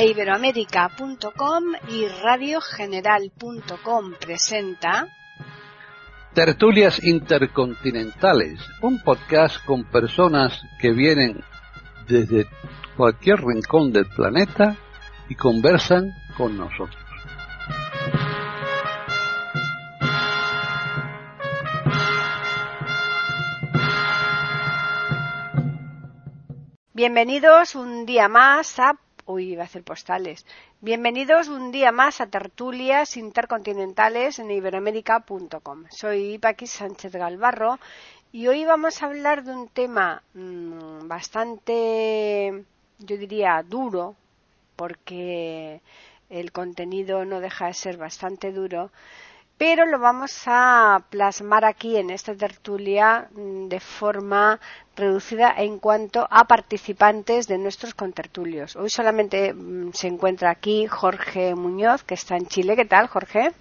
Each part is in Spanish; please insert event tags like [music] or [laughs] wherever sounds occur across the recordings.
e iberoamérica.com y radiogeneral.com presenta Tertulias Intercontinentales, un podcast con personas que vienen desde cualquier rincón del planeta y conversan con nosotros. Bienvenidos un día más a Uy, iba a hacer postales. Bienvenidos un día más a tertulias intercontinentales en iberoamérica.com. Soy Paqui Sánchez Galvarro y hoy vamos a hablar de un tema mmm, bastante, yo diría, duro, porque el contenido no deja de ser bastante duro, pero lo vamos a plasmar aquí en esta tertulia mm, de forma reducida en cuanto a participantes de nuestros contertulios. Hoy solamente mm, se encuentra aquí Jorge Muñoz, que está en Chile. ¿Qué tal, Jorge?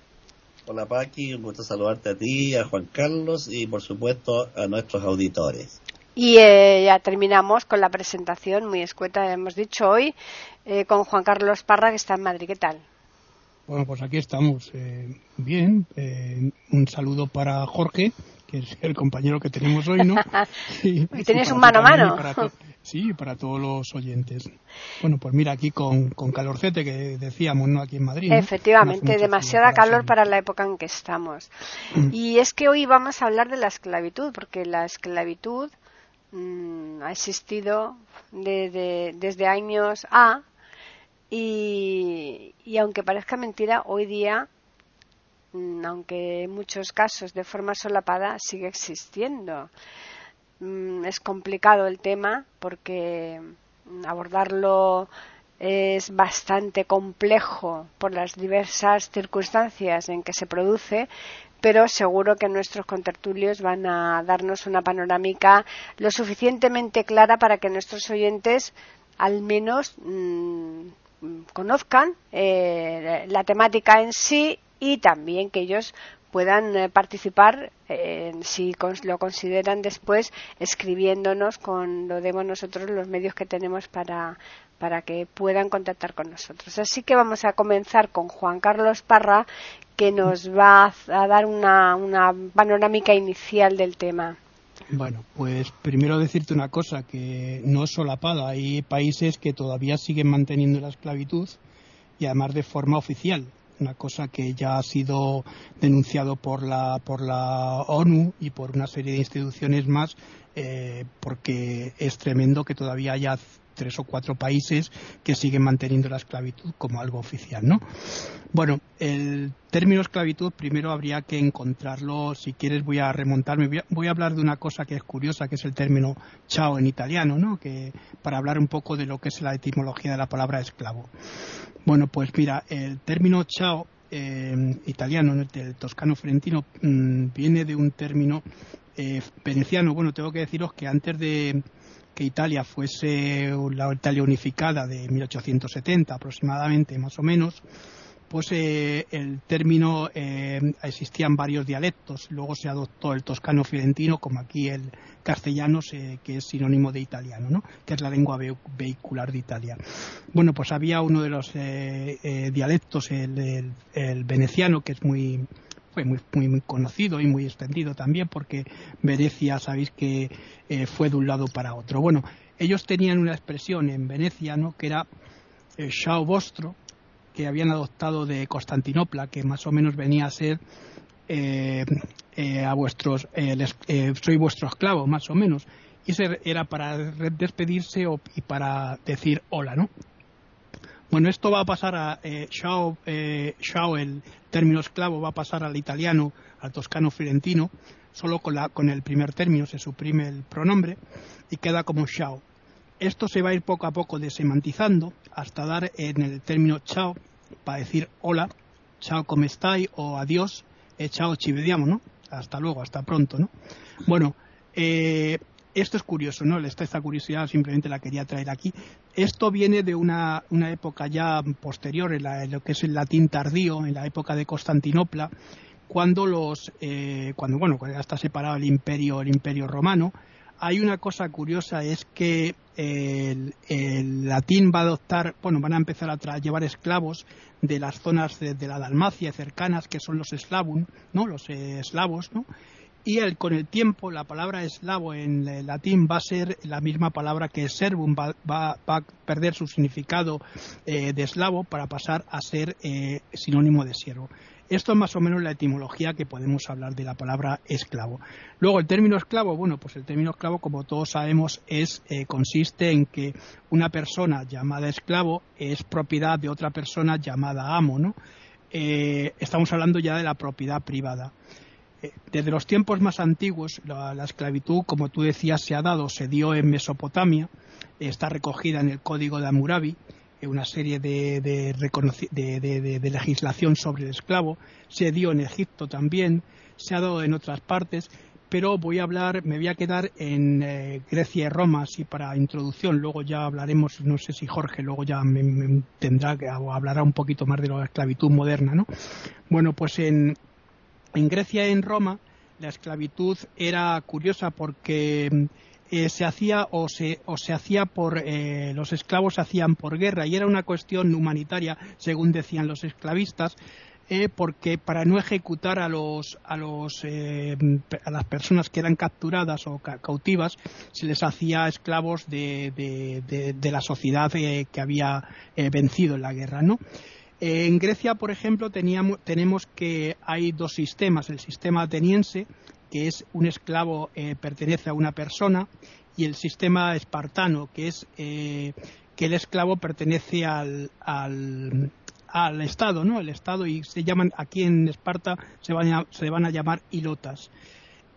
Hola, Paqui. Un gusto saludarte a ti, a Juan Carlos y, por supuesto, a nuestros auditores. Y eh, ya terminamos con la presentación muy escueta, hemos dicho hoy, eh, con Juan Carlos Parra, que está en Madrid. ¿Qué tal? Bueno, pues aquí estamos. Eh, bien, eh, un saludo para Jorge, que es el compañero que tenemos hoy, ¿no? [laughs] y, ¿Tienes un mano a mano? Para sí, para todos los oyentes. Bueno, pues mira, aquí con, con calorcete que decíamos, ¿no? Aquí en Madrid. ¿no? Efectivamente, demasiada calor para la época en que estamos. Mm. Y es que hoy vamos a hablar de la esclavitud, porque la esclavitud mmm, ha existido de, de, desde años A y, aunque parezca mentira, hoy día, mm, aunque en muchos casos de forma solapada, sigue existiendo. Mm, es complicado el tema porque abordarlo es bastante complejo por las diversas circunstancias en que se produce, pero seguro que nuestros contertulios van a darnos una panorámica lo suficientemente clara para que nuestros oyentes al menos conozcan eh, la temática en sí y también que ellos puedan eh, participar eh, si lo consideran después escribiéndonos con lo demos nosotros los medios que tenemos para, para que puedan contactar con nosotros. Así que vamos a comenzar con Juan Carlos Parra que nos va a dar una, una panorámica inicial del tema. Bueno, pues primero decirte una cosa, que no es solapada. Hay países que todavía siguen manteniendo la esclavitud y además de forma oficial. Una cosa que ya ha sido denunciado por la, por la ONU y por una serie de instituciones más, eh, porque es tremendo que todavía haya tres o cuatro países que siguen manteniendo la esclavitud como algo oficial, ¿no? Bueno, el término esclavitud primero habría que encontrarlo, si quieres voy a remontarme, voy a, voy a hablar de una cosa que es curiosa, que es el término chao en italiano, ¿no? Que para hablar un poco de lo que es la etimología de la palabra esclavo. Bueno, pues mira, el término chao eh, italiano, del toscano frentino, mmm, viene de un término eh, veneciano. Bueno, tengo que deciros que antes de, que Italia fuese la Italia unificada de 1870 aproximadamente, más o menos, pues eh, el término eh, existían varios dialectos. Luego se adoptó el toscano fiorentino, como aquí el castellano, se, que es sinónimo de italiano, ¿no? que es la lengua ve vehicular de Italia. Bueno, pues había uno de los eh, eh dialectos, el, veneciano, que es muy fue muy, muy, conocido y muy extendido también porque Venecia sabéis que eh, fue de un lado para otro. Bueno, ellos tenían una expresión en Venecia ¿no? que era eh, Shao vostro, que habían adoptado de Constantinopla, que más o menos venía a ser eh, eh a vuestros, eh, les, soy vuestro esclavo, más o menos. Y era para despedirse o, y para decir hola, ¿no? Bueno, esto va a pasar a eh, Shao, el término esclavo, va a pasar al italiano, al toscano fiorentino, solo con, la, con el primer término se suprime el pronombre y queda como Shao. Esto se va a ir poco a poco desemantizando hasta dar en el término chao para decir hola, chao, ¿cómo estáis? o adiós, eh, chao, ci vediamo, ¿no? Hasta luego, hasta pronto, ¿no? Bueno, eh, esto es curioso, ¿no? Esta, esta curiosidad simplemente la quería traer aquí. Esto viene de una, una época ya posterior, en, la, lo que es el latín tardío, en la época de Constantinopla, cuando los, eh, cuando bueno, ya está separado el imperio, el imperio romano, hay una cosa curiosa, es que el, latín va a adoptar, bueno, van a empezar a llevar esclavos de las zonas de, la Dalmacia cercanas, que son los eslavun, ¿no? Los eslavos, ¿no? Y el, con el tiempo, la palabra eslavo en latín va a ser la misma palabra que servum, va, va, a perder su significado eh, de eslavo para pasar a ser eh, sinónimo de siervo. Esto es más o menos la etimología que podemos hablar de la palabra esclavo. Luego, el término esclavo, bueno, pues el término esclavo, como todos sabemos, es, eh, consiste en que una persona llamada esclavo es propiedad de otra persona llamada amo. Eh, estamos hablando ya de la propiedad privada. Eh, desde los tiempos más antiguos, la, esclavitud, como tú decías, se ha dado, se dio en Mesopotamia, está recogida en el Código de Hammurabi, una serie de, de, legislación sobre el esclavo, se dio en Egipto también, se ha dado en otras partes, pero voy a hablar, me voy a quedar en eh, Grecia y Roma, así para introducción, luego ya hablaremos, no sé si Jorge luego ya me, tendrá que hablará un poquito más de la esclavitud moderna, ¿no? Bueno, pues en, en Grecia y en Roma la esclavitud era curiosa porque eh, se hacía o se, o se hacía por eh, los esclavos se hacían por guerra y era una cuestión humanitaria según decían los esclavistas eh, porque para no ejecutar a los a los a las personas que eran capturadas o cautivas se les hacía esclavos de, de, la sociedad que había vencido en la guerra no en Grecia, por ejemplo, teníamos, tenemos que hay dos sistemas. El sistema ateniense, que es un esclavo eh, pertenece a una persona, y el sistema espartano, que es eh, que el esclavo pertenece al, al, al, Estado, ¿no? El Estado y se llaman aquí en Esparta se van a, se van a llamar ilotas.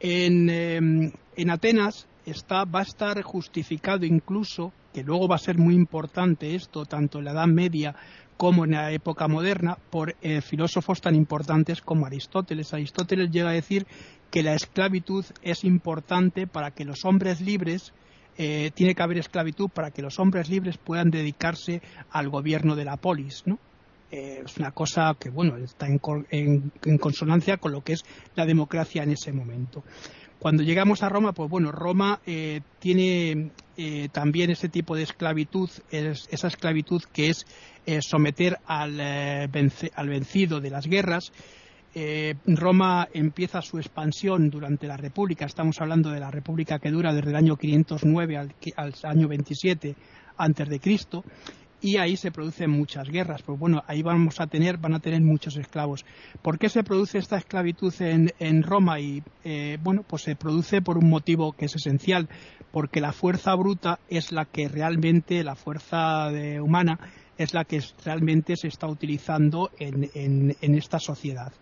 En, em, en Atenas está, va a estar justificado incluso, que luego va a ser muy importante esto, tanto en la Edad Media como en la época moderna, por eh, filósofos tan importantes como Aristóteles. Aristóteles llega a decir que la esclavitud es importante para que los hombres libres eh, tiene que haber esclavitud para que los hombres libres puedan dedicarse al gobierno de la polis, ¿no? Eh, es una cosa que, bueno, está en, consonancia con lo que es la democracia en ese momento. Cuando llegamos a Roma, pues bueno, Roma eh, tiene también ese tipo de esclavitud, esa esclavitud que es someter al, al vencido de las guerras, eh, Roma empieza su expansión durante la República, estamos hablando de la República que dura desde el año 509 al, año 27 antes de Cristo, y ahí se producen muchas guerras. Pues bueno, ahí vamos a tener, van a tener muchos esclavos. ¿Por qué se produce esta esclavitud en, Roma? Y eh, bueno, pues se produce por un motivo que es esencial, porque la fuerza bruta es la que realmente, la fuerza humana, es la que realmente se está utilizando en, esta sociedad.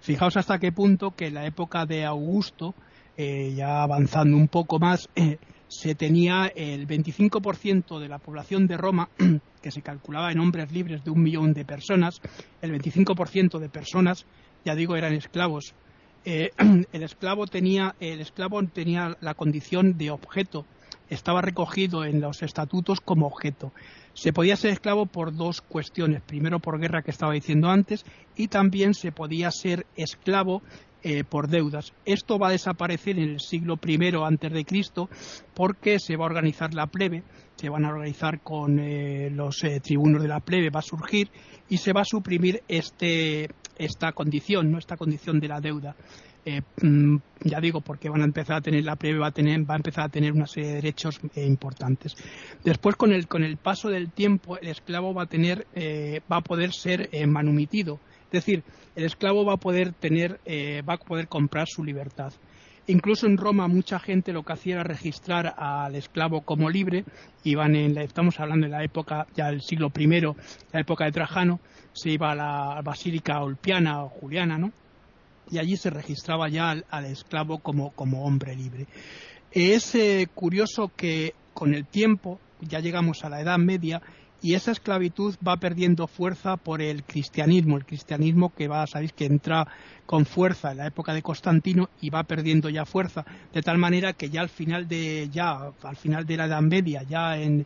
Fijaos hasta qué punto que en la época de Augusto, eh, ya avanzando un poco más, eh, se tenía el 25% de la población de Roma, [clears throat] que se calculaba en hombres libres de un millón de personas, el 25% de personas, ya digo, eran esclavos. Eh, [clears throat] el esclavo tenía el esclavo tenía la condición de objeto, estaba recogido en los estatutos como objeto. Se podía ser esclavo por dos cuestiones. Primero, por guerra que estaba diciendo antes, y también se podía ser esclavo eh, por deudas. Esto va a desaparecer en el siglo I antes de Cristo porque se va a organizar la plebe, se van a organizar con eh, los eh, tribunos de la plebe, va a surgir y se va a suprimir este, esta condición, no esta condición de la deuda. Eh, mm, ya digo, porque van a empezar a tener la plebe, va a, tener, va a empezar a tener una serie de derechos eh, importantes. Después, con el, con el paso del tiempo, el esclavo va a tener, eh, va a poder ser manumitido. Es decir, el esclavo va a poder tener, va a poder comprar su libertad. Incluso en Roma mucha gente lo que hacía era registrar al esclavo como libre. Iban en la, estamos hablando de la época, ya del siglo I, la época de Trajano, se iba a la Basílica Olpiana o Juliana, ¿no? Y allí se registraba ya al, esclavo como, hombre libre. Es eh, curioso que con el tiempo, ya llegamos a la Edad Media, y esa esclavitud va perdiendo fuerza por el cristianismo, el cristianismo que va, sabéis que entra con fuerza en la época de Constantino y va perdiendo ya fuerza, de tal manera que ya al final de ya al final de la Edad Media, ya en,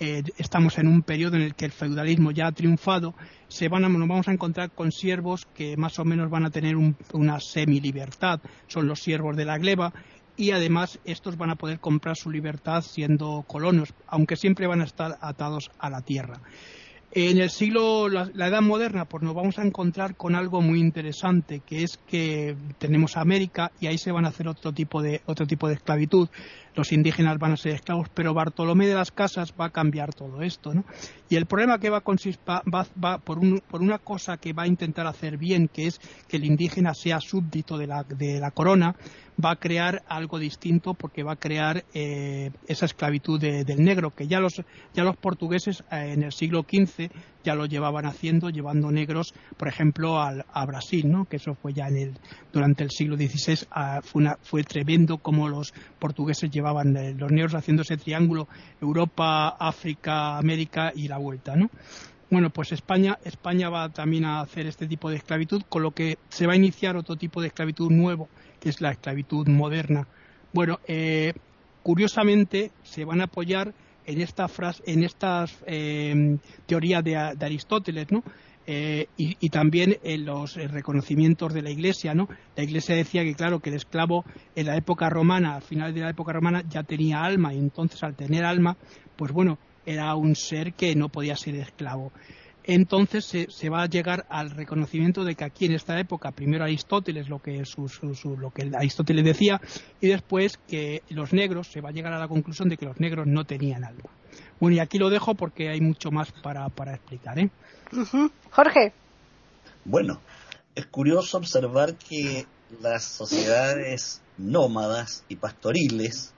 eh, estamos en un periodo en el que el feudalismo ya ha triunfado, se van a, nos vamos a encontrar con siervos que más o menos van a tener una semi-libertad, son los siervos de la gleba, y además estos van a poder comprar su libertad siendo colonos, aunque siempre van a estar atados a la tierra. En el siglo, la, edad moderna, pues nos vamos a encontrar con algo muy interesante, que es que tenemos América y ahí se van a hacer otro tipo de, otro tipo de esclavitud. Los indígenas van a ser esclavos, pero Bartolomé de las Casas va a cambiar todo esto, ¿no? Y el problema que va a consistir, va, por, un, por una cosa que va a intentar hacer bien, que es que el indígena sea súbdito de la, de la corona, va a crear algo distinto porque va a crear eh, esa esclavitud del negro que ya los ya los portugueses eh, en el siglo XV ya lo llevaban haciendo llevando negros por ejemplo al, a Brasil no que eso fue ya en el durante el siglo XVI ah, fue, fue tremendo como los portugueses eh, los negros haciendo ese triángulo Europa África América y la vuelta no bueno, pues España, España va también a hacer este tipo de esclavitud, con lo que se va a iniciar otro tipo de esclavitud nuevo, que es la esclavitud moderna. Bueno, eh, curiosamente se van a apoyar en esta frase, en estas eh, teorías de, Aristóteles, ¿no? Eh, y, también en los reconocimientos de la Iglesia, ¿no? La Iglesia decía que claro que el esclavo en la época romana, a finales de la época romana, ya tenía alma y entonces al tener alma, pues bueno, era un ser que no podía ser esclavo. Entonces se, va a llegar al reconocimiento de que aquí en esta época, primero Aristóteles, lo que, lo que Aristóteles decía, y después que los negros, se va a llegar a la conclusión de que los negros no tenían alma. Bueno, y aquí lo dejo porque hay mucho más para, para explicar. ¿eh? Jorge. Bueno, es curioso observar que las sociedades nómadas y pastoriles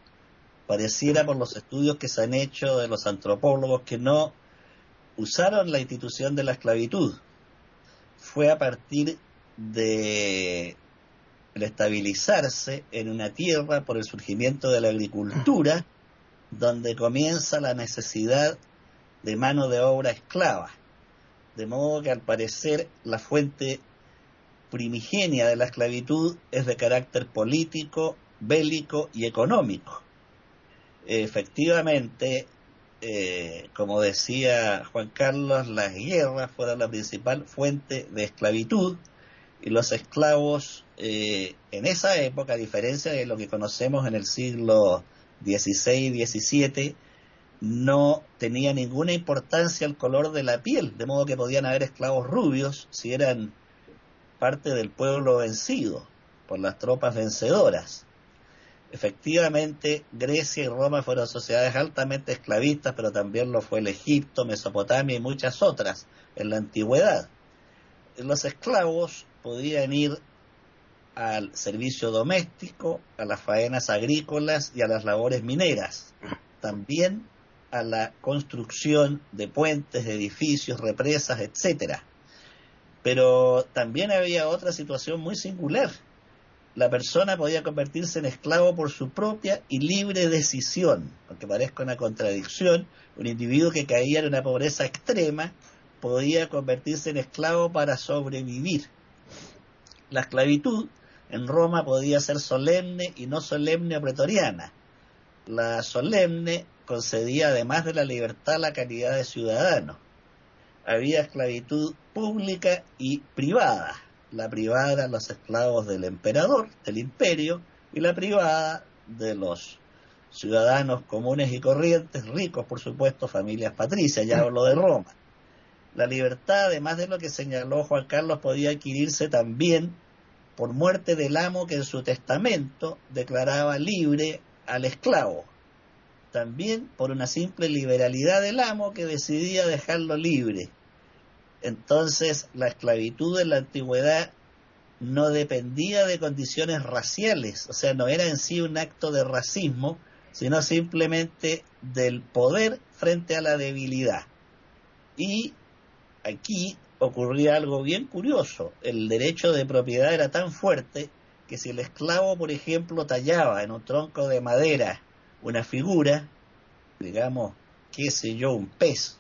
pareciera por los estudios que se han hecho de los antropólogos que no usaron la institución de la esclavitud. Fue a partir de estabilizarse en una tierra por el surgimiento de la agricultura, donde comienza la necesidad de mano de obra esclava. De modo que al parecer la fuente primigenia de la esclavitud es de carácter político, bélico y económico efectivamente, eh, como decía Juan Carlos, las guerras fueron la principal fuente de esclavitud y los esclavos eh, en esa época, a diferencia de lo que conocemos en el siglo XVI y XVII, no tenía ninguna importancia el color de la piel, de modo que podían haber esclavos rubios si eran parte del pueblo vencido por las tropas vencedoras. Efectivamente, Grecia y Roma fueron sociedades altamente esclavistas, pero también lo fue el Egipto, Mesopotamia y muchas otras en la antigüedad. Los esclavos podían ir al servicio doméstico, a las faenas agrícolas y a las labores mineras, también a la construcción de puentes, edificios, represas, etcétera. Pero también había otra situación muy singular la persona podía convertirse en esclavo por su propia y libre decisión, aunque parezca una contradicción, un individuo que caía en una pobreza extrema podía convertirse en esclavo para sobrevivir. La esclavitud en Roma podía ser solemne y no solemne o pretoriana. La solemne concedía además de la libertad la calidad de ciudadano. Había esclavitud pública y privada la privada los esclavos del emperador, del imperio, y la privada de los ciudadanos comunes y corrientes, ricos por supuesto, familias patricias, ya hablo de Roma. La libertad, además de lo que señaló Juan Carlos, podía adquirirse también por muerte del amo que en su testamento declaraba libre al esclavo. También por una simple liberalidad del amo que decidía dejarlo libre entonces, la esclavitud en la antigüedad no dependía de condiciones raciales, o sea, no era en sí un acto de racismo, sino simplemente del poder frente a la debilidad. Y aquí ocurría algo bien curioso, el derecho de propiedad era tan fuerte que si el esclavo, por ejemplo, tallaba en un tronco de madera una figura, digamos, qué sé yo, un pez,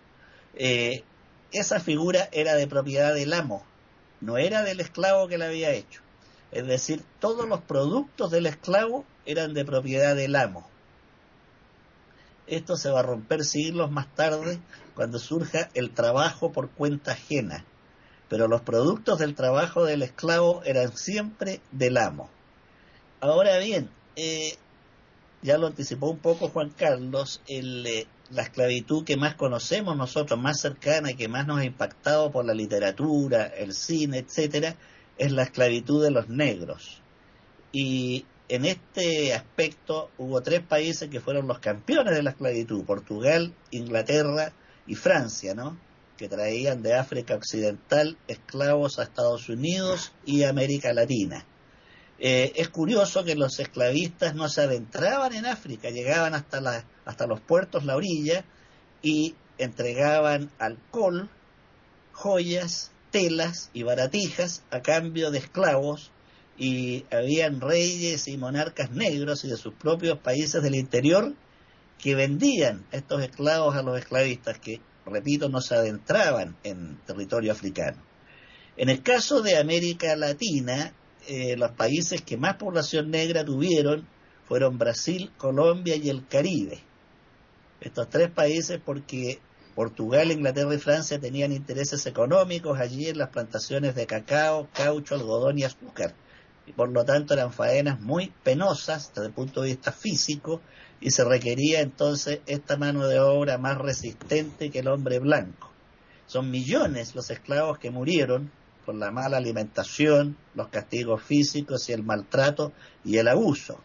eh, esa figura era de propiedad del amo, no era del esclavo que la había hecho. Es decir, todos los productos del esclavo eran de propiedad del amo. Esto se va a romper siglos más tarde cuando surja el trabajo por cuenta ajena. Pero los productos del trabajo del esclavo eran siempre del amo. Ahora bien, eh, ya lo anticipó un poco Juan Carlos, el, la esclavitud que más conocemos nosotros, más cercana y que más nos ha impactado por la literatura, el cine, etcétera, es la esclavitud de los negros. Y en este aspecto hubo tres países que fueron los campeones de la esclavitud, Portugal, Inglaterra y Francia, ¿no? Que traían de África Occidental esclavos a Estados Unidos y América Latina. Eh, es curioso que los esclavistas no se adentraban en África, llegaban hasta, hasta los puertos, la orilla, y entregaban alcohol, joyas, telas y baratijas a cambio de esclavos, y habían reyes y monarcas negros y de sus propios países del interior que vendían estos esclavos a los esclavistas, que, repito, no se adentraban en territorio africano. En el caso de América Latina, eh, los países que más población negra tuvieron fueron Brasil, Colombia y el Caribe. Estos tres países porque Portugal, Inglaterra y Francia tenían intereses económicos allí en las plantaciones de cacao, caucho, algodón y azúcar. Y por lo tanto eran faenas muy penosas desde el punto de vista físico y se requería entonces esta mano de obra más resistente que el hombre blanco. Son millones los esclavos que murieron por la mala alimentación, los castigos físicos y el maltrato y el abuso.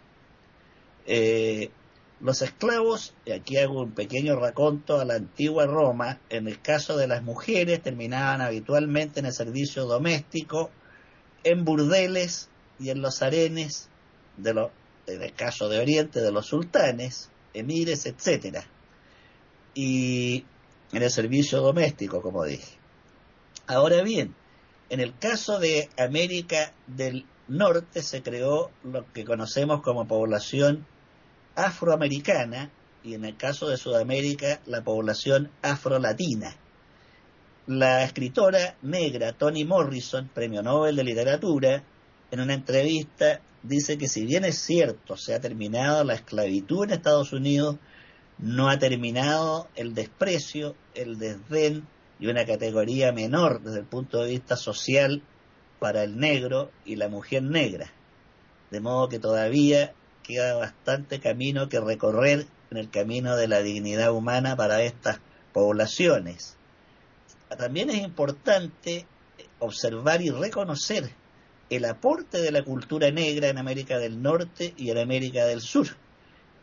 Eh, los esclavos, y aquí hago un pequeño raconto a la antigua Roma, en el caso de las mujeres terminaban habitualmente en el servicio doméstico, en burdeles y en los arenes, de los, en el caso de Oriente, de los sultanes, emires, etcétera, y en el servicio doméstico, como dije. Ahora bien, en el caso de América del Norte se creó lo que conocemos como población afroamericana y en el caso de Sudamérica la población afrolatina. La escritora negra Toni Morrison, premio Nobel de Literatura, en una entrevista dice que si bien es cierto se ha terminado la esclavitud en Estados Unidos, no ha terminado el desprecio, el desdén y una categoría menor desde el punto de vista social para el negro y la mujer negra. De modo que todavía queda bastante camino que recorrer en el camino de la dignidad humana para estas poblaciones. También es importante observar y reconocer el aporte de la cultura negra en América del Norte y en América del Sur,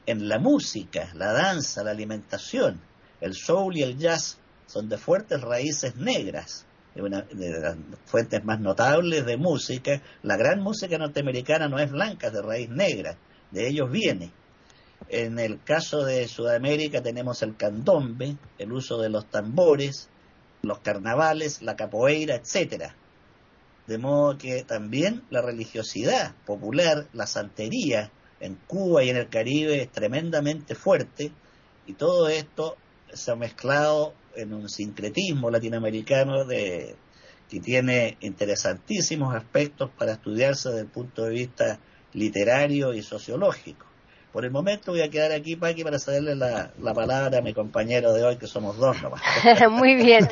en la música, la danza, la alimentación, el soul y el jazz son de fuertes raíces negras, de, una, de las fuentes más notables de música. La gran música norteamericana no es blanca, es de raíz negra, de ellos viene. En el caso de Sudamérica tenemos el candombe, el uso de los tambores, los carnavales, la capoeira, etcétera. De modo que también la religiosidad popular, la santería en Cuba y en el Caribe es tremendamente fuerte y todo esto se ha mezclado en un sincretismo latinoamericano de, que tiene interesantísimos aspectos para estudiarse desde el punto de vista literario y sociológico. Por el momento voy a quedar aquí, Paqui, para cederle la, palabra a mi compañero de hoy, que somos dos nomás. [laughs] Muy bien.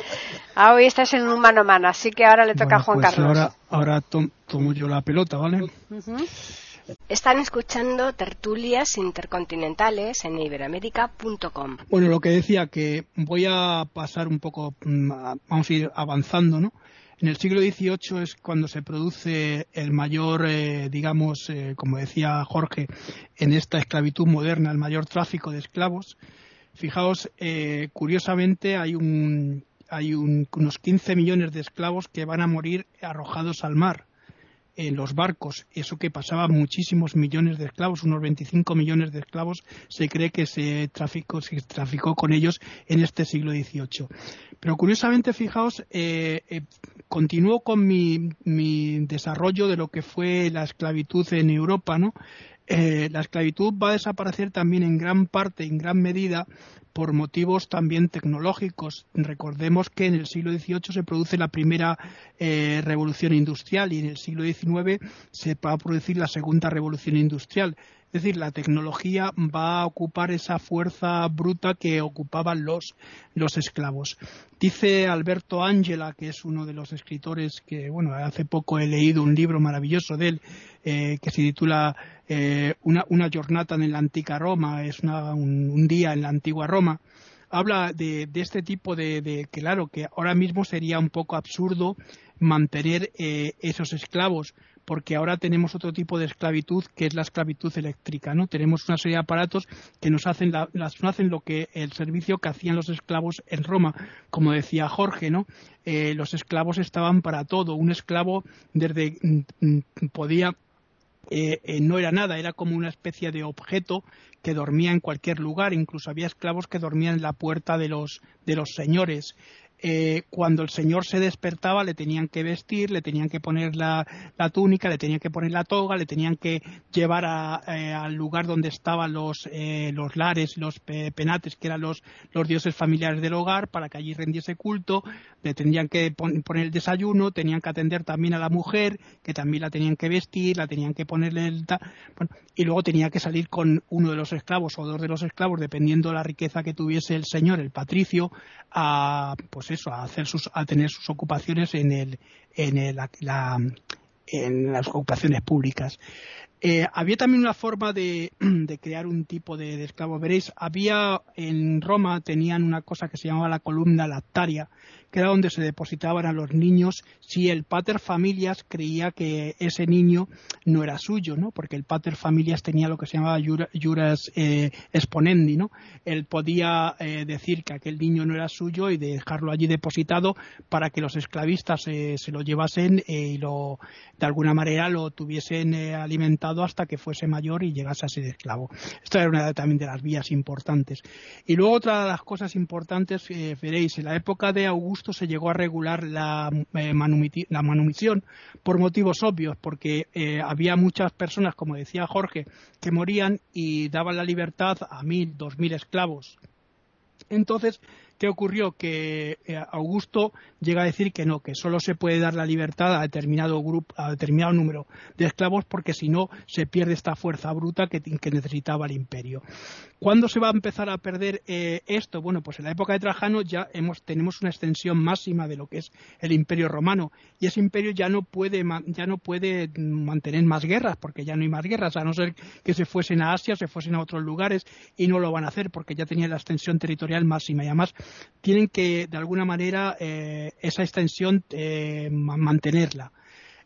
Ah, hoy estás en un mano a mano, así que ahora le toca a Juan pues Carlos. Ahora, ahora tomo yo la pelota, ¿vale? Están escuchando tertulias intercontinentales en iberamérica.com. Bueno, lo que decía que voy a pasar un poco, mm, vamos a ir avanzando, ¿no? En el siglo XVIII es cuando se produce el mayor, eh, digamos, eh, como decía Jorge, en esta esclavitud moderna, el mayor tráfico de esclavos. Fijaos, eh, curiosamente hay un, hay unos 15 millones de esclavos que van a morir arrojados al mar en los barcos, eso que pasaba muchísimos millones de esclavos, unos 25 millones de esclavos, se cree que se traficó, se traficó con ellos en este siglo XVIII. Pero curiosamente, fijaos, eh, eh, continúo con mi, mi, desarrollo de lo que fue la esclavitud en Europa, ¿no? Eh, la esclavitud va a desaparecer también en gran parte, en gran medida, por motivos también tecnológicos. Recordemos que en el siglo XVIII se produce la primera eh, revolución industrial y en el siglo XIX se va a producir la segunda revolución industrial. Es decir, la tecnología va a ocupar esa fuerza bruta que ocupaban los, los esclavos. Dice Alberto Ángela, que es uno de los escritores que, bueno, hace poco he leído un libro maravilloso de él eh, que se titula eh, una, una jornada en la antigua Roma, es un, día en la antigua Roma habla de, este tipo de, de, claro que ahora mismo sería un poco absurdo mantener eh, esos esclavos porque ahora tenemos otro tipo de esclavitud que es la esclavitud eléctrica, ¿no? Tenemos una serie de aparatos que nos hacen, hacen lo que el servicio que hacían los esclavos en Roma, como decía Jorge, ¿no? Eh, los esclavos estaban para todo. Un esclavo desde mm, mm, podía eh, eh, no era nada, era como una especie de objeto que dormía en cualquier lugar, incluso había esclavos que dormían en la puerta de los, de los señores. Eh, cuando el señor se despertaba le tenían que vestir, le tenían que poner la, túnica, le tenían que poner la toga, le tenían que llevar eh, al lugar donde estaban los, eh, los lares, los penates, que eran los, los dioses familiares del hogar, para que allí rendiese culto, le tenían que poner el desayuno, tenían que atender también a la mujer, que también la tenían que vestir, la tenían que ponerle el... Bueno, y luego tenía que salir con uno de los esclavos o dos de los esclavos, dependiendo de la riqueza que tuviese el señor, el patricio, a pues eso, a hacer sus, a tener sus ocupaciones en el, en el, la, en las ocupaciones públicas. Eh, había también una forma [clears throat] de, crear un tipo de, de, esclavo. Veréis, había en Roma tenían una cosa que se llamaba la columna lactaria, que era donde se depositaban a los niños si el pater familias creía que ese niño no era suyo, ¿no? Porque el pater familias tenía lo que se llamaba juras eh, exponendi, ¿no? Él podía eh, decir que aquel niño no era suyo y dejarlo allí depositado para que los esclavistas eh, se lo llevasen y lo, de alguna manera lo tuviesen alimentado hasta que fuese mayor y llegase a ser esclavo. Esto era una también de las vías importantes. Y luego otra de las cosas importantes, veréis, en la época de Augusto se llegó a regular la, eh, manumisión por motivos obvios, porque eh, había muchas personas, como decía Jorge, que morían y daban la libertad a mil, dos mil esclavos. Entonces, ¿Qué ocurrió? Que eh, Augusto llega a decir que no, que solo se puede dar la libertad a determinado grupo, a determinado número de esclavos, porque si no se pierde esta fuerza bruta que, necesitaba el imperio. ¿Cuándo se va a empezar a perder eh, esto? Bueno, pues en la época de Trajano ya tenemos una extensión máxima de lo que es el imperio romano y ese imperio ya no puede ya no puede mantener más guerras porque ya no hay más guerras a no ser que se fuesen a Asia, se fuesen a otros lugares y no lo van a hacer porque ya tenía la extensión territorial máxima y además tienen que, de alguna manera, eh, esa extensión eh, mantenerla.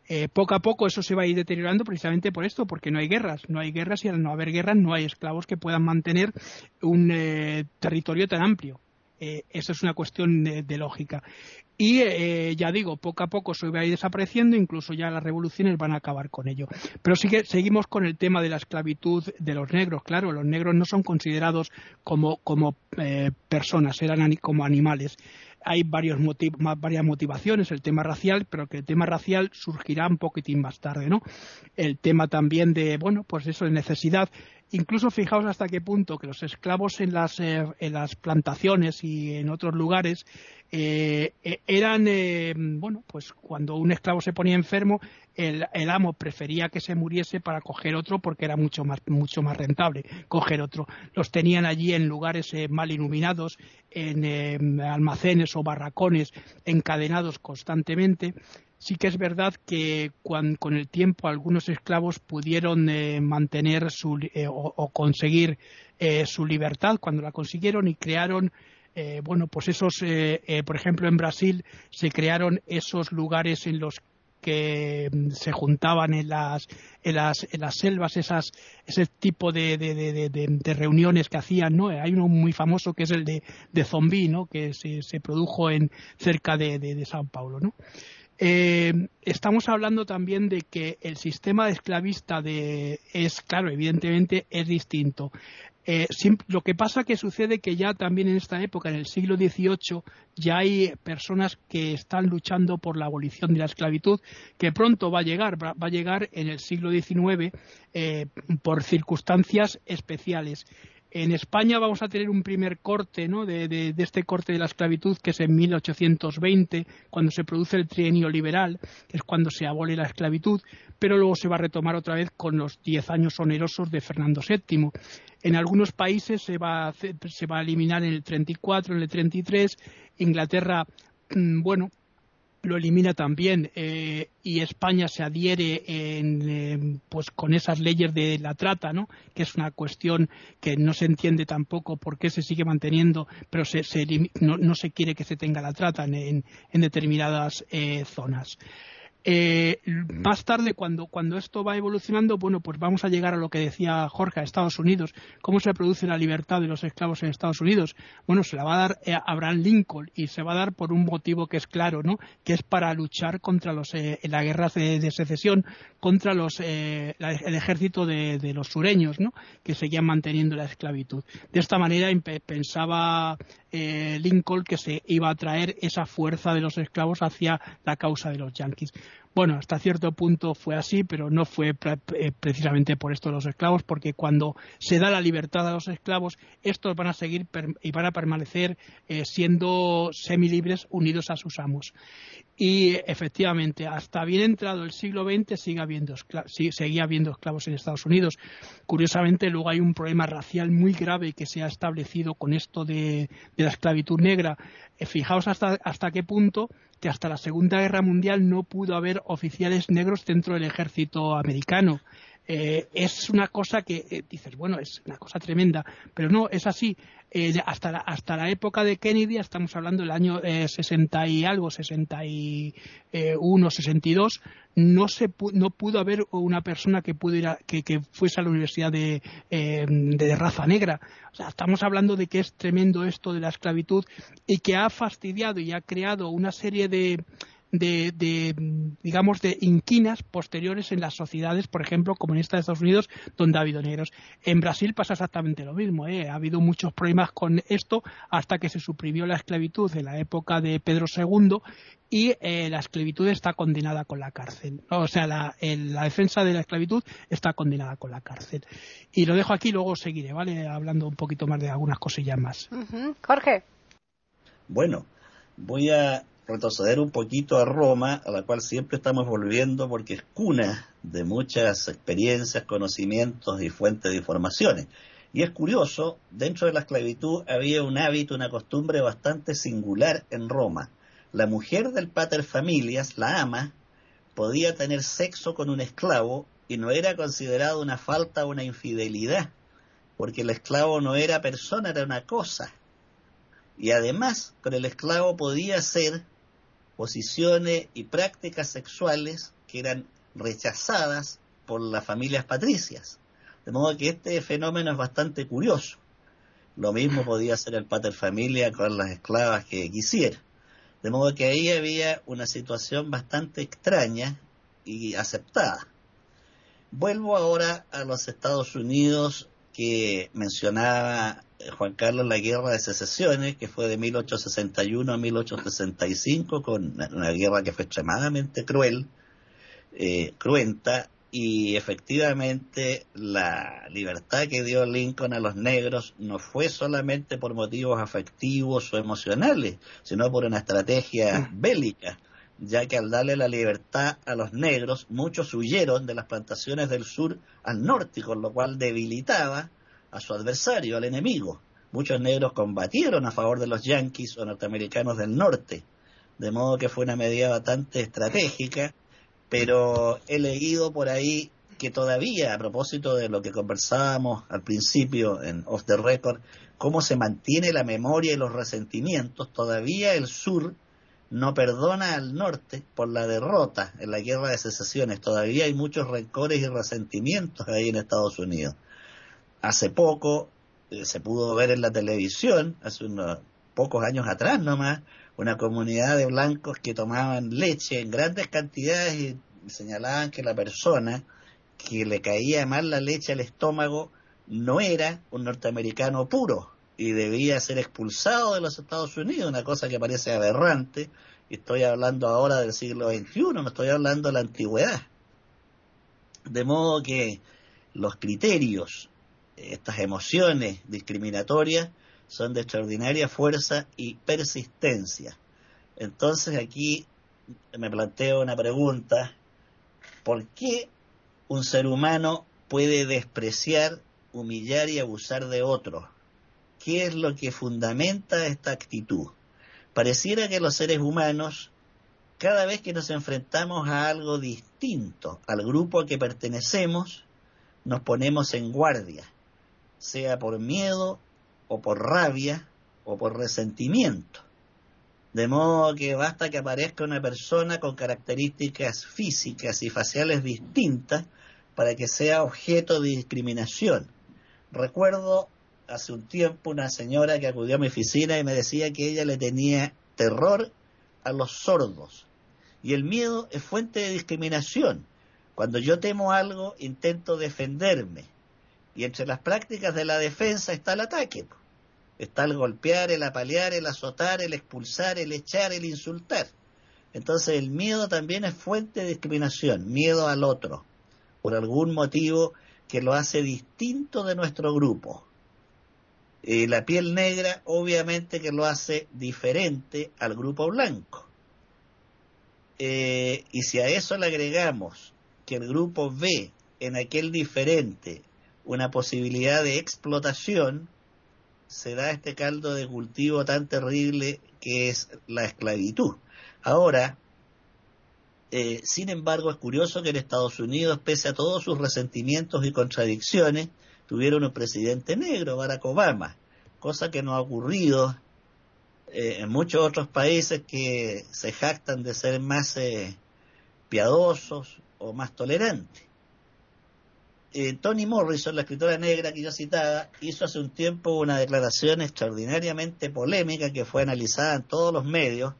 Eh, poco a poco eso se va a ir deteriorando precisamente por esto, porque no hay guerras. No hay guerras y al no haber guerras no hay esclavos que puedan mantener un territorio tan amplio. eso es una cuestión de lógica. Y eh, ya digo, poco a poco se va a ir desapareciendo, incluso ya las revoluciones van a acabar con ello. Pero sigue, seguimos con el tema de la esclavitud de los negros. Claro, los negros no son considerados como, como eh, personas, eran como animales. Hay varios varias motivaciones, el tema racial, pero que el tema racial surgirá un poquitín más tarde, ¿no? El tema también de, bueno, pues eso, de necesidad. Incluso fijaos hasta qué punto que los esclavos en las, eh, en las plantaciones y en otros lugares eh, eh, eran, eh, bueno, pues cuando un esclavo se ponía enfermo, el, amo prefería que se muriese para coger otro porque era mucho más, mucho más rentable coger otro. Los tenían allí en lugares mal iluminados, en almacenes o barracones encadenados constantemente. Sí que es verdad que con el tiempo algunos esclavos pudieron mantener su, o, conseguir su libertad cuando la consiguieron y crearon eh, bueno, pues esos, eh, eh, por ejemplo, en Brasil se crearon esos lugares en los que mm, se juntaban en las, en las, en las selvas esas, ese tipo de, de, reuniones que hacían, ¿no? Hay uno muy famoso que es el de, de Zombie, ¿no? Que se, se produjo en, cerca de, de, Sao Paulo, ¿no? Estamos hablando también de que el sistema esclavista de, es, claro, evidentemente es distinto. Eh, lo que pasa que sucede que ya también en esta época, en el siglo XVIII, ya hay personas que están luchando por la abolición de la esclavitud, que pronto va a llegar, va, a llegar en el siglo XIX eh, por circunstancias especiales. En España vamos a tener un primer corte ¿no? de, este corte de la esclavitud, que es en 1820, cuando se produce el trienio liberal, que es cuando se abole la esclavitud, pero luego se va a retomar otra vez con los diez años onerosos de Fernando VII. En algunos países se va a, se va a eliminar en el 34, en el 33. Inglaterra, mm, bueno, lo elimina también eh, y España se adhiere en, pues con esas leyes de la trata, ¿no? que es una cuestión que no se entiende tampoco por qué se sigue manteniendo, pero se, no, se quiere que se tenga la trata en, determinadas eh, zonas. Eh, más tarde, cuando, cuando esto va evolucionando, bueno, pues vamos a llegar a lo que decía Jorge, a Estados Unidos. ¿Cómo se produce la libertad de los esclavos en Estados Unidos? Bueno, se la va a dar eh, Abraham Lincoln y se va a dar por un motivo que es claro, ¿no? Que es para luchar contra los, eh, la guerra de, secesión, contra los, eh, el ejército de, de, los sureños, ¿no? Que seguían manteniendo la esclavitud. De esta manera pensaba Lincoln que se iba a traer esa fuerza de los esclavos hacia la causa de los yanquis. Bueno, hasta cierto punto fue así, pero no fue eh, precisamente por esto de los esclavos, porque cuando se da la libertad a los esclavos, estos van a seguir y van a permanecer eh, siendo semilibres unidos a sus amos. Y efectivamente, hasta bien entrado el siglo XX sigue habiendo seguía habiendo esclavos en Estados Unidos. Curiosamente, luego hay un problema racial muy grave que se ha establecido con esto de, la esclavitud negra. Eh, fijaos hasta, hasta qué punto que hasta la Segunda Guerra Mundial no pudo haber oficiales negros dentro del ejército americano. Eh, es una cosa que eh, dices, bueno, es una cosa tremenda, pero no, es así. Eh, hasta, la, hasta la época de Kennedy, estamos hablando del año 60 y algo, 61, 62, no, se no pudo haber una persona que, pudiera, que, que fuese a la universidad de, de, raza negra. O sea, estamos hablando de que es tremendo esto de la esclavitud y que ha fastidiado y ha creado una serie de de, digamos, de inquinas posteriores en las sociedades, por ejemplo, como en esta de Estados Unidos, donde ha habido negros. En Brasil pasa exactamente lo mismo. ¿eh? Ha habido muchos problemas con esto hasta que se suprimió la esclavitud en la época de Pedro II y eh, la esclavitud está condenada con la cárcel. O sea, la, defensa de la esclavitud está condenada con la cárcel. Y lo dejo aquí, luego seguiré, ¿vale? Hablando un poquito más de algunas cosillas más. Jorge. Bueno, voy a retroceder un poquito a Roma, a la cual siempre estamos volviendo porque es cuna de muchas experiencias, conocimientos y fuentes de informaciones. Y es curioso, dentro de la esclavitud había un hábito, una costumbre bastante singular en Roma. La mujer del pater familias, la ama, podía tener sexo con un esclavo y no era considerado una falta o una infidelidad, porque el esclavo no era persona, era una cosa. Y además, con el esclavo podía ser posiciones y prácticas sexuales que eran rechazadas por las familias patricias. De modo que este fenómeno es bastante curioso. Lo mismo podía hacer el pater familia con las esclavas que quisiera. De modo que ahí había una situación bastante extraña y aceptada. Vuelvo ahora a los Estados Unidos que mencionaba eh, Juan Carlos la guerra de secesiones, que fue de 1861 a 1865, con una guerra que fue extremadamente cruel, eh, cruenta, y efectivamente la libertad que dio Lincoln a los negros no fue solamente por motivos afectivos o emocionales, sino por una estrategia bélica ya que al darle la libertad a los negros, muchos huyeron de las plantaciones del sur al norte, con lo cual debilitaba a su adversario, al enemigo. Muchos negros combatieron a favor de los yanquis o norteamericanos del norte, de modo que fue una medida bastante estratégica, pero he leído por ahí que todavía, a propósito de lo que conversábamos al principio en Off the Record, cómo se mantiene la memoria y los resentimientos, todavía el sur no perdona al norte por la derrota en la guerra de secesiones. Todavía hay muchos rencores y resentimientos ahí en Estados Unidos. Hace poco eh, se pudo ver en la televisión, hace unos pocos años atrás nomás, una comunidad de blancos que tomaban leche en grandes cantidades y señalaban que la persona que le caía mal la leche al estómago no era un norteamericano puro, y debía ser expulsado de los Estados Unidos, una cosa que parece aberrante. Y estoy hablando ahora del siglo XXI, no estoy hablando de la antigüedad. De modo que los criterios estas emociones discriminatorias son de extraordinaria fuerza y persistencia. Entonces aquí me planteo una pregunta, ¿por qué un ser humano puede despreciar, humillar y abusar de otro? ¿Qué es lo que fundamenta esta actitud? Pareciera que los seres humanos, cada vez que nos enfrentamos a algo distinto al grupo a que pertenecemos, nos ponemos en guardia, sea por miedo o por rabia o por resentimiento. De modo que basta que aparezca una persona con características físicas y faciales distintas para que sea objeto de discriminación. Recuerdo hace un tiempo una señora que acudió a mi oficina y me decía que ella le tenía terror a los sordos. Y el miedo es fuente de discriminación. Cuando yo temo algo, intento defenderme. Y entre las prácticas de la defensa está el ataque. Está el golpear, el apalear, el azotar, el expulsar, el echar, el insultar. Entonces el miedo también es fuente de discriminación, miedo al otro, por algún motivo que lo hace distinto de nuestro grupo. Eh, la piel negra obviamente que lo hace diferente al grupo blanco. Eh, y si a eso le agregamos que el grupo ve en aquel diferente una posibilidad de explotación, se da este caldo de cultivo tan terrible que es la esclavitud. Ahora, eh, sin embargo, es curioso que en Estados Unidos, pese a todos sus resentimientos y contradicciones, tuvieron un presidente negro, Barack Obama, cosa que no ha ocurrido eh, en muchos otros países que se jactan de ser más eh, piadosos o más tolerantes. Eh, Toni Morrison, la escritora negra que yo citaba, hizo hace un tiempo una declaración extraordinariamente polémica que fue analizada en todos los medios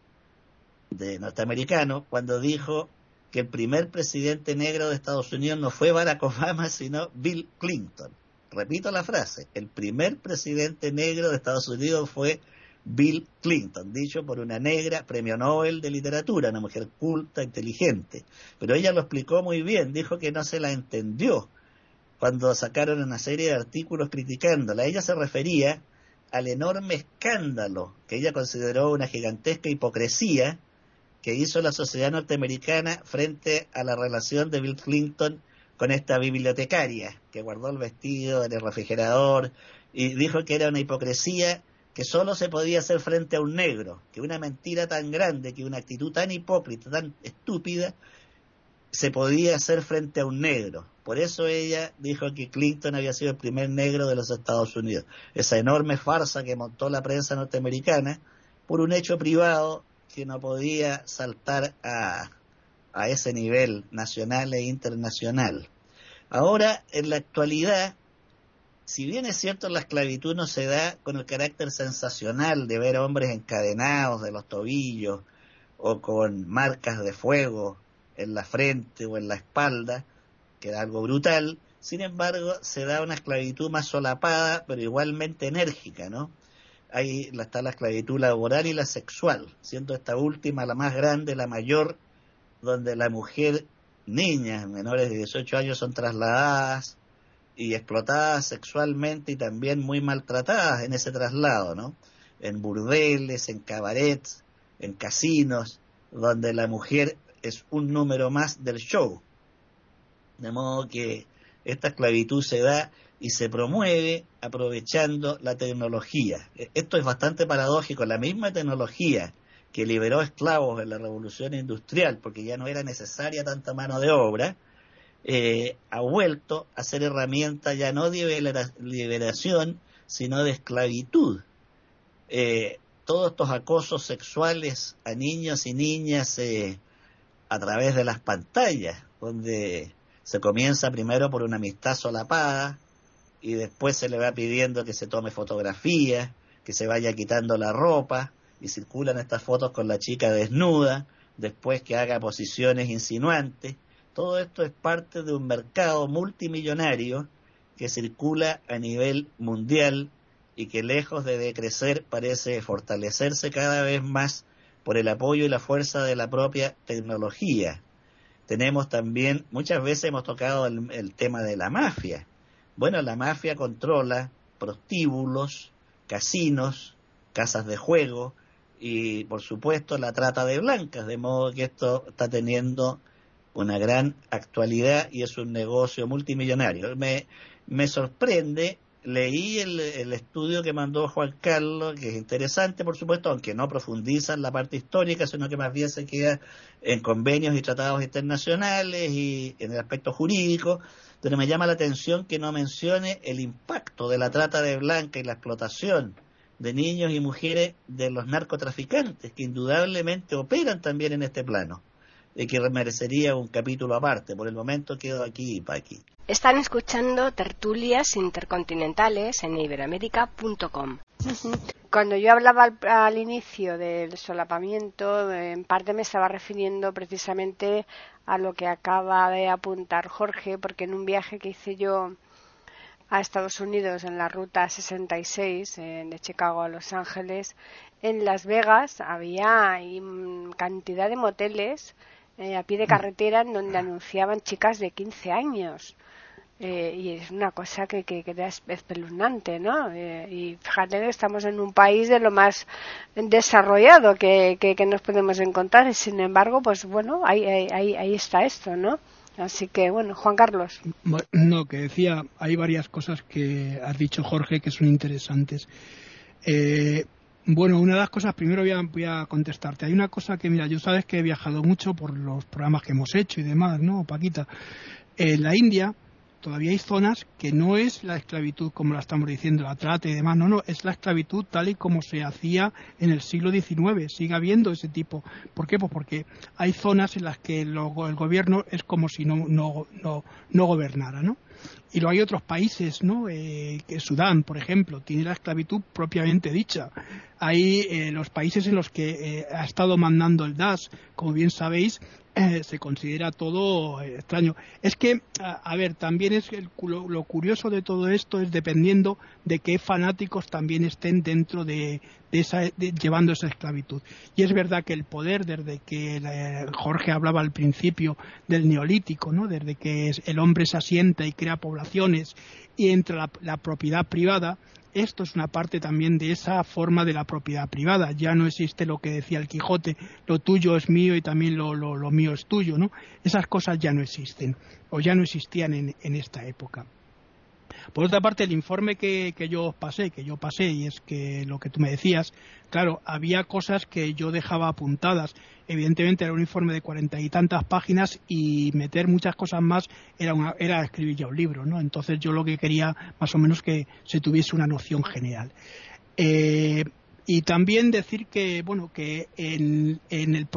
de norteamericanos cuando dijo que el primer presidente negro de Estados Unidos no fue Barack Obama, sino Bill Clinton. Repito la frase, el primer presidente negro de Estados Unidos fue Bill Clinton, dicho por una negra, premio Nobel de literatura, una mujer culta, inteligente. Pero ella lo explicó muy bien, dijo que no se la entendió cuando sacaron una serie de artículos criticándola. Ella se refería al enorme escándalo que ella consideró una gigantesca hipocresía que hizo la sociedad norteamericana frente a la relación de Bill Clinton con esta bibliotecaria que guardó el vestido en el refrigerador y dijo que era una hipocresía que solo se podía hacer frente a un negro, que una mentira tan grande, que una actitud tan hipócrita, tan estúpida, se podía hacer frente a un negro. Por eso ella dijo que Clinton había sido el primer negro de los Estados Unidos. Esa enorme farsa que montó la prensa norteamericana por un hecho privado que no podía saltar a, a ese nivel nacional e internacional. Ahora, en la actualidad, si bien es cierto la esclavitud no se da con el carácter sensacional de ver hombres encadenados de los tobillos o con marcas de fuego en la frente o en la espalda, que era algo brutal, sin embargo se da una esclavitud más solapada, pero igualmente enérgica, ¿no? Ahí está la esclavitud laboral y la sexual, siendo esta última la más grande, la mayor, donde la mujer, niñas menores de 18 años son trasladadas y explotadas sexualmente y también muy maltratadas en ese traslado, ¿no? En burdeles, en cabarets, en casinos, donde la mujer es un número más del show. De modo que esta esclavitud se da y se promueve aprovechando la tecnología. E, esto es bastante paradójico. La misma tecnología que liberó esclavos en la revolución industrial, porque ya no era necesaria tanta mano de obra, eh, ha vuelto a ser herramienta ya no de liberación, sino de esclavitud. Eh, todos estos acosos sexuales a niños y niñas eh, a través de las pantallas, donde se comienza primero por una amistad solapada y después se le va pidiendo que se tome fotografías, que se vaya quitando la ropa y circulan estas fotos con la chica desnuda, después que haga posiciones insinuantes. Todo esto es parte de un mercado multimillonario que circula a nivel mundial y que lejos de decrecer parece fortalecerse cada vez más por el apoyo y la fuerza de la propia tecnología. Tenemos también, muchas veces hemos tocado el, tema de la mafia, Bueno, la mafia controla prostíbulos, casinos, casas de juego y, por supuesto, la trata de blancas, de modo que esto está teniendo una gran actualidad y es un negocio multimillonario. Me, me sorprende leí el, estudio que mandó Juan Carlos, que es interesante, por supuesto, aunque no profundiza en la parte histórica, sino que más bien se queda en convenios y tratados internacionales y en el aspecto jurídico, pero me llama la atención que no mencione el impacto de la trata de blanca y la explotación de niños y mujeres de los narcotraficantes, que indudablemente operan también en este plano y que merecería un capítulo aparte. Por el momento quedo aquí, Paqui. Están escuchando tertulias intercontinentales en iberamérica.com. Cuando yo hablaba al, inicio del solapamiento, en parte me estaba refiriendo precisamente a lo que acaba de apuntar Jorge, porque en un viaje que hice yo a Estados Unidos en la ruta 66 de Chicago a Los Ángeles, en Las Vegas había cantidad de moteles eh, a pie de carretera en donde anunciaban chicas de 15 años. Eh, y es una cosa que, que, que es espeluznante, ¿no? Eh, y fíjate que estamos en un país de lo más desarrollado que, nos podemos encontrar. Y sin embargo, pues bueno, ahí, ahí está esto, ¿no? Así que bueno, Juan Carlos. No, que decía, hay varias cosas que has dicho Jorge que son interesantes. Eh, bueno, una de las cosas, primero voy a, contestarte. Hay una cosa que, mira, yo sabes que he viajado mucho por los programas que hemos hecho y demás, ¿no, Paquita? En la India todavía hay zonas que no es la esclavitud como la estamos diciendo, la trata y demás, no, no, es la esclavitud tal y como se hacía en el siglo XIX, sigue habiendo ese tipo. ¿Por qué? Pues porque hay zonas en las que el gobierno es como si no, no, no, no gobernara, ¿no? y luego hay otros países, ¿no? Eh, que Sudán, por ejemplo, tiene la esclavitud propiamente dicha. Hay eh, los países en los que eh, ha estado mandando el DAS, como bien sabéis, se considera todo extraño. Es que, a, ver, también es lo, curioso de todo esto es dependiendo de qué fanáticos también estén dentro de, esa, llevando esa esclavitud. Y es verdad que el poder, desde que Jorge hablaba al principio del neolítico, ¿no? Desde que el hombre se asienta y crea poblaciones y entra la propiedad privada, esto es una parte también de esa forma de la propiedad privada. Ya no existe lo que decía el Quijote, lo tuyo es mío y también lo, mío es tuyo, ¿no? Esas cosas ya no existen o ya no existían en esta época. Por otra parte, el informe que, yo pasé, que yo pasé, y es que lo que tú me decías, claro, había cosas que yo dejaba apuntadas. Evidentemente era un informe de cuarenta y tantas páginas y meter muchas cosas más era, era escribir ya un libro, ¿no? Entonces yo lo que quería más o menos que se tuviese una noción general. Eh, y también decir que bueno que en, el,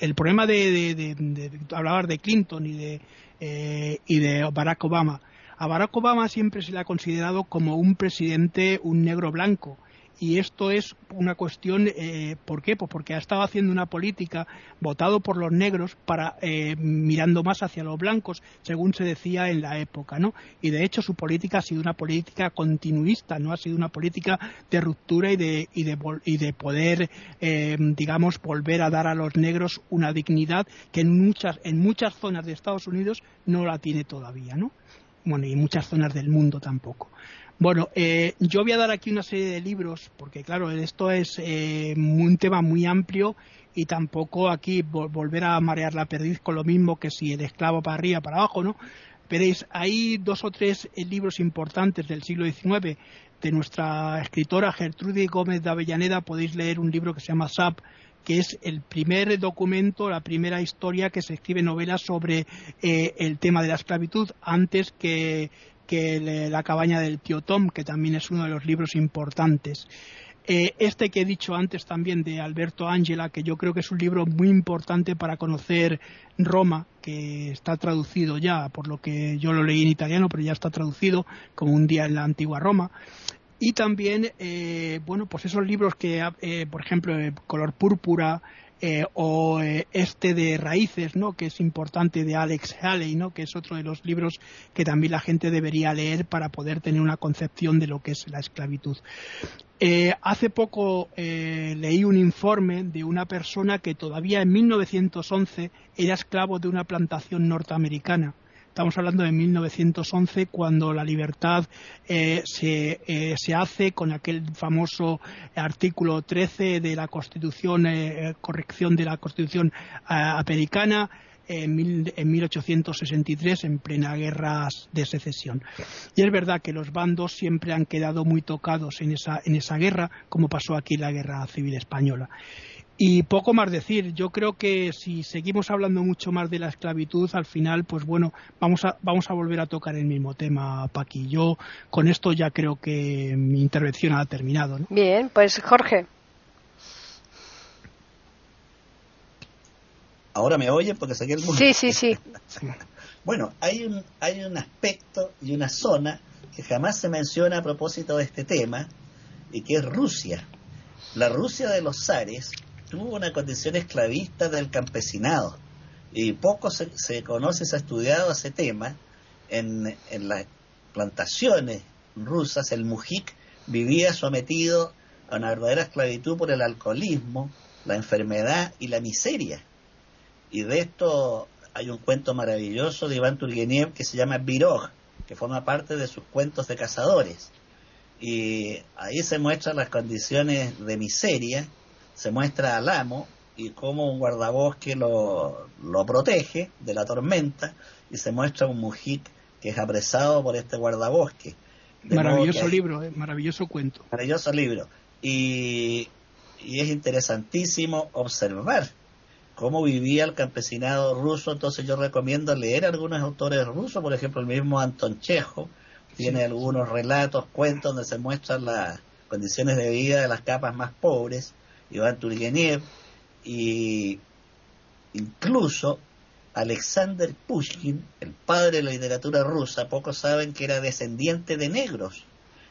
el, problema de, de, hablar de Clinton y de eh, y de Barack Obama a Barack Obama siempre se le ha considerado como un presidente, un negro blanco. Y esto es una cuestión, eh, ¿por qué? Pues porque ha estado haciendo una política votado por los negros para eh, mirando más hacia los blancos, según se decía en la época, ¿no? Y de hecho su política ha sido una política continuista, no ha sido una política de ruptura y de y de, poder, eh, digamos, volver a dar a los negros una dignidad que en muchas en muchas zonas de Estados Unidos no la tiene todavía, ¿no? Bueno, y muchas zonas del mundo tampoco. Bueno, eh, yo voy a dar aquí una serie de libros, porque claro, esto es eh, un tema muy amplio y tampoco aquí volver a marear la perdiz con lo mismo que si el esclavo para arriba, para abajo, ¿no? Veréis, hay dos o tres eh, libros importantes del siglo XIX de nuestra escritora Gertrude Gómez de Avellaneda. Podéis leer un libro que se llama SAP, que es el primer documento, la primera historia que se escribe novela sobre eh, el tema de la esclavitud antes que, la cabaña del tío Tom, que también es uno de los libros importantes. Eh, este que he dicho antes también de Alberto Ángela, que yo creo que es un libro muy importante para conocer Roma, que está traducido ya, por lo que yo lo leí en italiano, pero ya está traducido como un día en la antigua Roma y también eh, bueno pues esos libros que eh, por ejemplo color púrpura eh, o este de raíces no que es importante de Alex Haley no que es otro de los libros que también la gente debería leer para poder tener una concepción de lo que es la esclavitud. Hace poco leí un informe de una persona que todavía en 1911 era esclavo de una plantación norteamericana Estamos hablando de 1911, cuando la libertad eh, se, eh, se, hace con aquel famoso artículo 13 de la Constitución, eh, corrección de la Constitución americana en, 1863 en plena guerra de secesión. Y es verdad que los bandos siempre han quedado muy tocados en esa, en esa guerra, como pasó aquí en la Guerra Civil Española. Y poco más decir, yo creo que si seguimos hablando mucho más de la esclavitud, al final, pues bueno, vamos a, vamos a volver a tocar el mismo tema, Paqui. Yo con esto ya creo que mi intervención ha terminado. Bien, pues Jorge. Ahora me oyen porque seguí el mundo. Sí, sí, sí. [laughs] bueno, hay un, hay un aspecto y una zona que jamás se menciona a propósito de este tema y que es Rusia. La Rusia de los zares tuvo una condición esclavista del campesinado y poco se, conoce, se ha estudiado ese tema. En, en las plantaciones rusas, el mujik vivía sometido a una verdadera esclavitud por el alcoholismo, la enfermedad y la miseria. Y de esto hay un cuento maravilloso de Iván Turgenev que se llama Virog, que forma parte de sus cuentos de cazadores. Y ahí se muestran las condiciones de miseria, se muestra al amo y cómo un guardabosque lo, lo protege de la tormenta, y se muestra un mujik que es apresado por este guardabosque. maravilloso libro, eh, maravilloso cuento. Maravilloso libro. Y, y es interesantísimo observar cómo vivía el campesinado ruso, entonces yo recomiendo leer algunos autores rusos, por ejemplo el mismo Anton Chejo, tiene algunos relatos, cuentos donde se muestran las condiciones de vida de las capas más pobres, Iván Turgenev, y incluso Alexander Pushkin, el padre de la literatura rusa, pocos saben que era descendiente de negros,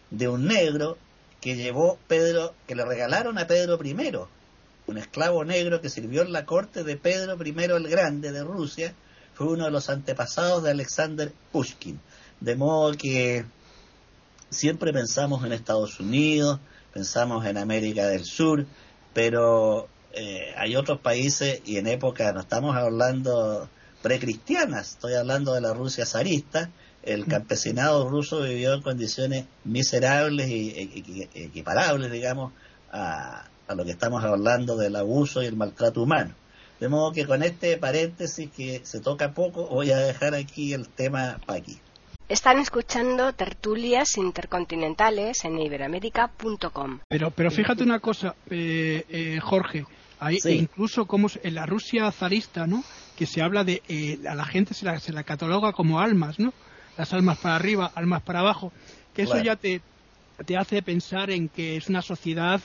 de un negro que llevó Pedro, que le regalaron a Pedro I, un esclavo negro que sirvió en la corte de Pedro I el Grande de Rusia, fue uno de los antepasados de Alexander Pushkin. De modo que siempre pensamos en Estados Unidos, pensamos en América del Sur, pero eh, hay otros países y en época, no estamos hablando precristianas, estoy hablando de la Rusia zarista, el campesinado ruso vivió en condiciones miserables y equiparables, digamos, a, a lo que estamos hablando del abuso y el maltrato humano. De modo que con este paréntesis que se toca poco, voy a dejar aquí el tema para aquí. Están escuchando tertulias intercontinentales en iberoamérica.com. Pero, pero fíjate una cosa, eh, eh, Jorge, hay, incluso como en la Rusia zarista, ¿no? Que se habla de, eh, a la gente se la, se la cataloga como almas, ¿no? Las almas para arriba, almas para abajo, que eso ya te, te hace pensar en que es una sociedad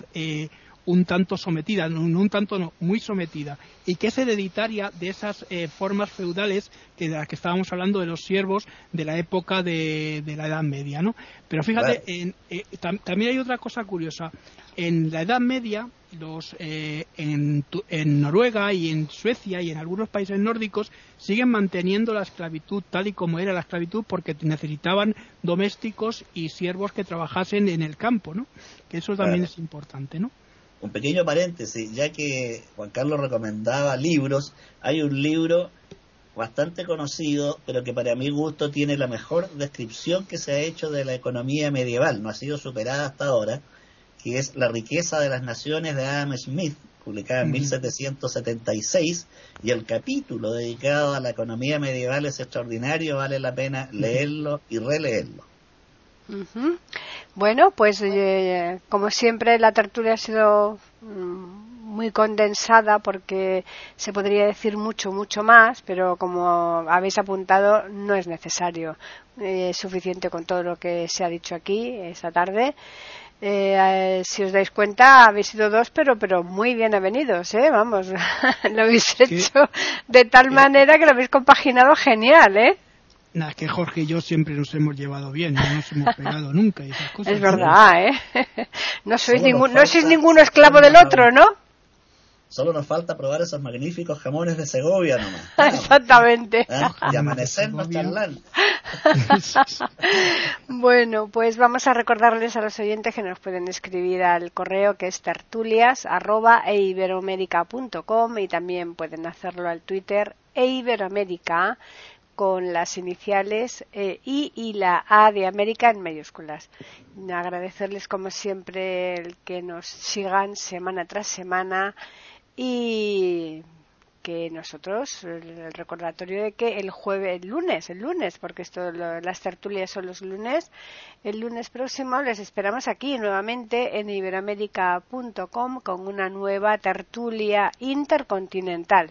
un tanto sometida, no, un tanto no, muy sometida, y que es hereditaria de esas eh, formas feudales que de las que estábamos hablando de los siervos de la época de, la Edad Media, ¿no? Pero fíjate, eh, también hay otra cosa curiosa. En la Edad Media, los, eh, en, en, Noruega y en Suecia y en algunos países nórdicos siguen manteniendo la esclavitud tal y como era la esclavitud porque necesitaban domésticos y siervos que trabajasen en el campo, ¿no? Que eso también es importante, ¿no? Un pequeño paréntesis, ya que Juan Carlos recomendaba libros, hay un libro bastante conocido, pero que para mi gusto tiene la mejor descripción que se ha hecho de la economía medieval, no ha sido superada hasta ahora, que es La riqueza de las naciones de Adam Smith, publicada en 1776, y el capítulo dedicado a la economía medieval es extraordinario, vale la pena leerlo y releerlo. Bueno, pues eh, como siempre la tertulia ha sido mm, muy condensada porque se podría decir mucho, mucho más, pero como habéis apuntado no es necesario. Eh, es suficiente con todo lo que se ha dicho aquí esta tarde. Eh, si os dais cuenta, habéis sido dos, pero, pero muy bienvenidos, ¿eh? Vamos, [laughs] lo habéis hecho de tal manera que lo habéis compaginado genial, ¿eh? Nada, que Jorge y yo siempre nos hemos llevado bien, no nos hemos pegado [laughs] nunca y esas cosas. Es verdad, ¿eh? [laughs] No sois, ningún, no sois ninguno esclavo del otro, ¿no? Solo nos falta probar esos magníficos jamones de Segovia nomás. [laughs] Exactamente. ¿Ah? Y amanecernos charlando. bueno, pues vamos a recordarles a los oyentes que nos pueden escribir al correo que es tertulias arroba y también pueden hacerlo al Twitter eiberoamérica con las iniciales eh, I y la A de América en mayúsculas. Agradecerles como siempre que nos sigan semana tras semana y que nosotros el recordatorio de que el jueves el lunes el lunes porque esto las tertulias son los lunes el lunes próximo les esperamos aquí nuevamente en iberoamérica.com con una nueva tertulia intercontinental